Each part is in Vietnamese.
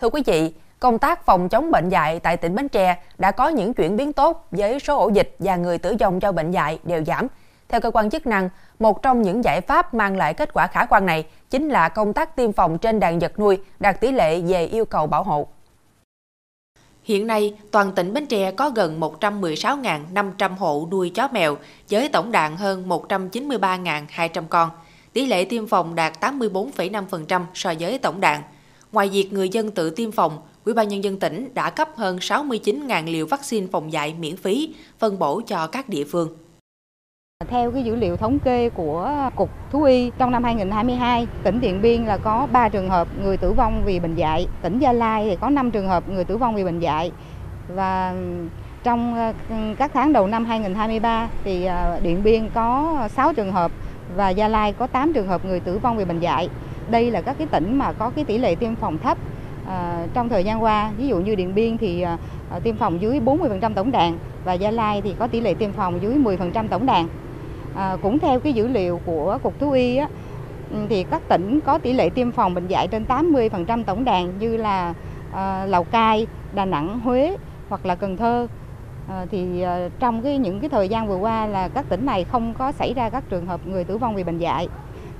Thưa quý vị, công tác phòng chống bệnh dạy tại tỉnh Bến Tre đã có những chuyển biến tốt với số ổ dịch và người tử vong do bệnh dạy đều giảm. Theo cơ quan chức năng, một trong những giải pháp mang lại kết quả khả quan này chính là công tác tiêm phòng trên đàn vật nuôi đạt tỷ lệ về yêu cầu bảo hộ. Hiện nay, toàn tỉnh Bến Tre có gần 116.500 hộ nuôi chó mèo với tổng đàn hơn 193.200 con. Tỷ lệ tiêm phòng đạt 84,5% so với tổng đàn. Ngoài việc người dân tự tiêm phòng, Ủy ban nhân dân tỉnh đã cấp hơn 69.000 liều vaccine phòng dạy miễn phí phân bổ cho các địa phương. Theo cái dữ liệu thống kê của Cục Thú y, trong năm 2022, tỉnh Điện Biên là có 3 trường hợp người tử vong vì bệnh dạy, tỉnh Gia Lai thì có 5 trường hợp người tử vong vì bệnh dạy. Và trong ờ, các tháng đầu năm 2023 thì ờ, Điện Biên có 6 trường hợp và Gia Lai có 8 trường hợp người tử vong vì bệnh dạy. Đây là các cái tỉnh mà có cái tỷ lệ tiêm phòng thấp à, trong thời gian qua. Ví dụ như Điện Biên thì à, à tiêm phòng dưới 40% tổng đàn và Gia Lai thì có tỷ lệ tiêm phòng dưới 10% tổng đàn. À, cũng theo cái dữ liệu của Cục Thú y á, ừ, thì các tỉnh có tỷ lệ tiêm phòng bệnh dạy trên 80% tổng đàn như là à, Lào Cai, Đà Nẵng, Huế hoặc là Cần Thơ À, thì à, trong cái những cái thời gian vừa qua là các tỉnh này không có xảy ra các trường hợp người tử vong vì bệnh dạy.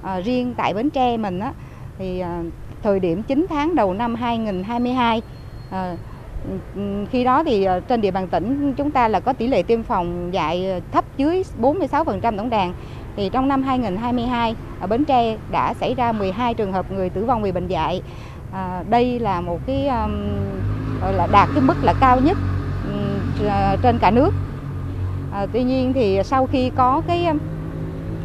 À, riêng tại Bến Tre mình á, thì à, thời điểm 9 tháng đầu năm 2022 à, khi đó thì à, trên địa bàn tỉnh chúng ta là có tỷ lệ tiêm phòng dạy thấp dưới 46% tổng đàn thì trong năm 2022 ở Bến Tre đã xảy ra 12 trường hợp người tử vong vì bệnh dạy. À, đây là một cái um, là đạt cái mức là cao nhất trên cả nước. À, tuy nhiên thì sau khi có cái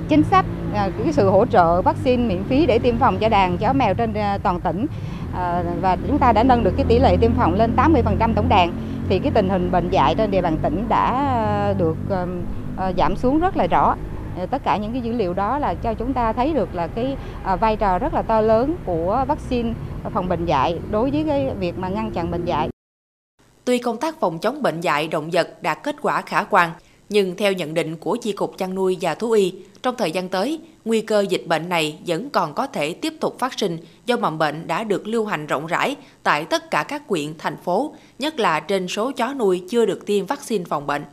chính sách à, cái sự hỗ trợ vaccine miễn phí để tiêm phòng cho đàn chó mèo trên à, toàn tỉnh. À, và chúng ta đã nâng được cái tỷ lệ tiêm phòng lên 80% tổng đàn. Thì cái tình hình bệnh dạy trên địa bàn tỉnh đã được giảm xuống rất là rõ. Tất cả những cái dữ liệu đó là cho chúng ta thấy được là cái vai trò rất là to lớn của vaccine phòng bệnh dạy đối với cái việc mà ngăn chặn bệnh dạy. Tuy công tác phòng chống bệnh dạy động vật đạt kết quả khả quan, nhưng theo nhận định của Chi cục chăn nuôi và thú y, trong thời gian tới, nguy cơ dịch bệnh này vẫn còn có thể tiếp tục phát sinh do mầm bệnh đã được lưu hành rộng rãi tại tất cả các quyện, thành phố, nhất là trên số chó nuôi chưa được tiêm vaccine phòng bệnh.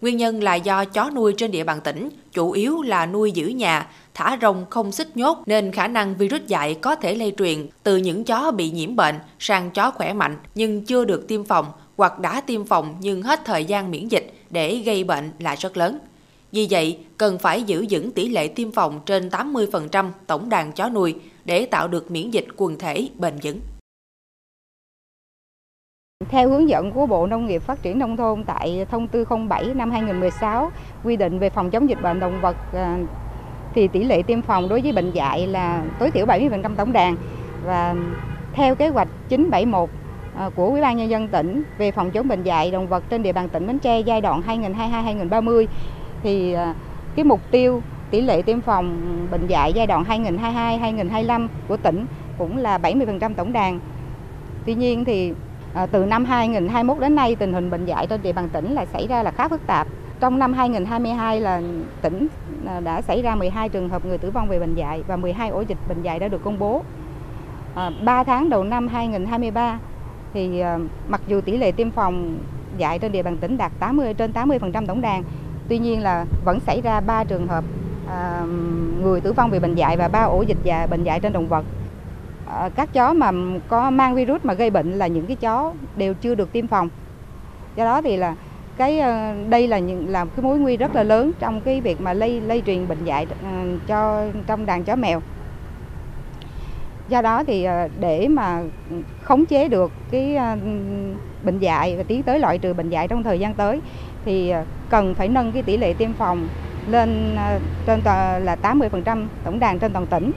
Nguyên nhân là do chó nuôi trên địa bàn tỉnh chủ yếu là nuôi giữ nhà, thả rông không xích nhốt nên khả năng virus dạy có thể lây truyền từ những chó bị nhiễm bệnh sang chó khỏe mạnh nhưng chưa được tiêm phòng hoặc đã tiêm phòng nhưng hết thời gian miễn dịch để gây bệnh là rất lớn. Vì vậy, cần phải giữ vững tỷ lệ tiêm phòng trên 80% tổng đàn chó nuôi để tạo được miễn dịch quần thể bền vững. Theo hướng dẫn của Bộ Nông nghiệp Phát triển Nông thôn tại Thông tư 07 năm 2016 quy định về phòng chống dịch bệnh động vật à, thì tỷ lệ tiêm phòng đối với bệnh dạy là tối thiểu 70% tổng đàn và theo kế hoạch 971 à, của Ủy ban nhân dân tỉnh về phòng chống bệnh dạy động vật trên địa bàn tỉnh Bến Tre giai đoạn 2022-2030 thì à, cái mục tiêu tỷ lệ tiêm phòng bệnh dạy giai đoạn 2022-2025 của tỉnh cũng là 70% tổng đàn. Tuy nhiên thì à, từ năm 2021 đến nay tình hình bệnh dạy trên địa bàn tỉnh là xảy ra là khá phức tạp. Trong năm 2022 là tỉnh à, đã xảy ra 12 trường hợp người tử vong về bệnh dạy và 12 ổ dịch bệnh dạy đã được công bố. 3 tháng đầu năm 2023 thì mặc dù tỷ lệ tiêm phòng dạy trên địa bàn tỉnh đạt 80 trên 80% tổng đàn, tuy nhiên là vẫn xảy ra 3 trường hợp à, người tử vong vì bệnh dạy và 3 ổ dịch và bệnh dạy trên động vật. À, các chó mà có mang virus mà gây bệnh là những cái chó đều chưa được tiêm phòng. Do đó thì là cái ờ, đây là những là cái mối nguy rất là lớn trong cái việc mà lây lây truyền bệnh dạy ờ, cho trong đàn chó mèo do đó thì ờ, để mà khống chế được cái ờ, bệnh dạy và tiến tới loại trừ bệnh dạy trong thời gian tới, thì ờ, cần phải nâng cái tỷ lệ tiêm phòng lên trên là 80% tổng đàn trên toàn tỉnh.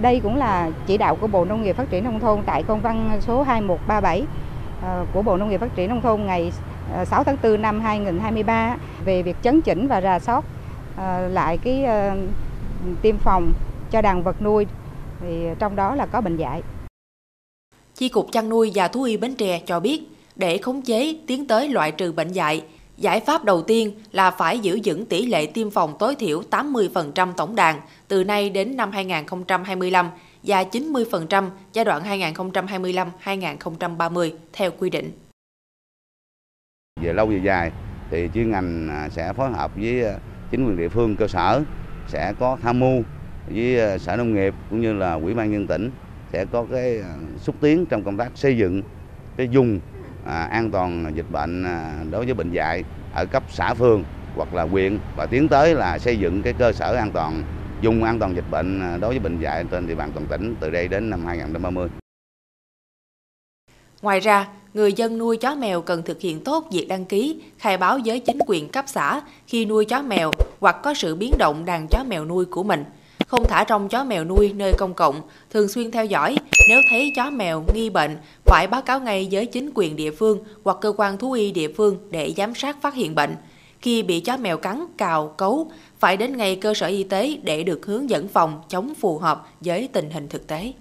Đây cũng là chỉ đạo của Bộ Nông nghiệp Phát triển Nông thôn tại công văn số 2137 của Bộ Nông nghiệp Phát triển Nông thôn ngày 6 tháng 4 năm 2023 về việc chấn chỉnh và rà soát lại cái tiêm phòng cho đàn vật nuôi thì trong đó là có bệnh dạy. Chi cục chăn nuôi và thú y Bến Tre cho biết, để khống chế tiến tới loại trừ bệnh dạy, giải pháp đầu tiên là phải giữ vững tỷ lệ tiêm phòng tối thiểu 80% tổng đàn từ nay đến năm 2025 và 90% giai đoạn 2025-2030 theo quy định. Về lâu về dài thì chuyên ngành sẽ phối hợp với chính quyền địa phương cơ sở sẽ có tham mưu với ờ, xã nông nghiệp cũng như là quỹ ban nhân tỉnh sẽ có cái ờ, xúc tiến trong công tác xây dựng cái dùng à, an toàn dịch bệnh à, đối với bệnh dạy ở cấp xã phường hoặc là huyện và tiến tới là xây dựng cái cơ sở an toàn dùng an toàn dịch bệnh à, đối với bệnh dạy trên địa bàn toàn tỉnh từ đây đến năm 2030. Ngoài ra, người dân nuôi chó mèo cần thực hiện tốt việc đăng ký, khai báo với chính quyền cấp xã khi nuôi chó mèo hoặc có sự biến động đàn chó mèo nuôi của mình. Không thả rong chó mèo nuôi nơi công cộng, thường xuyên theo dõi, nếu thấy chó mèo nghi bệnh, phải báo cáo ngay với chính quyền địa phương hoặc cơ quan thú y địa phương để giám sát phát hiện bệnh. Khi bị chó mèo cắn, cào, cấu, phải đến ngay cơ sở y tế để được hướng dẫn phòng chống phù hợp với tình hình thực tế.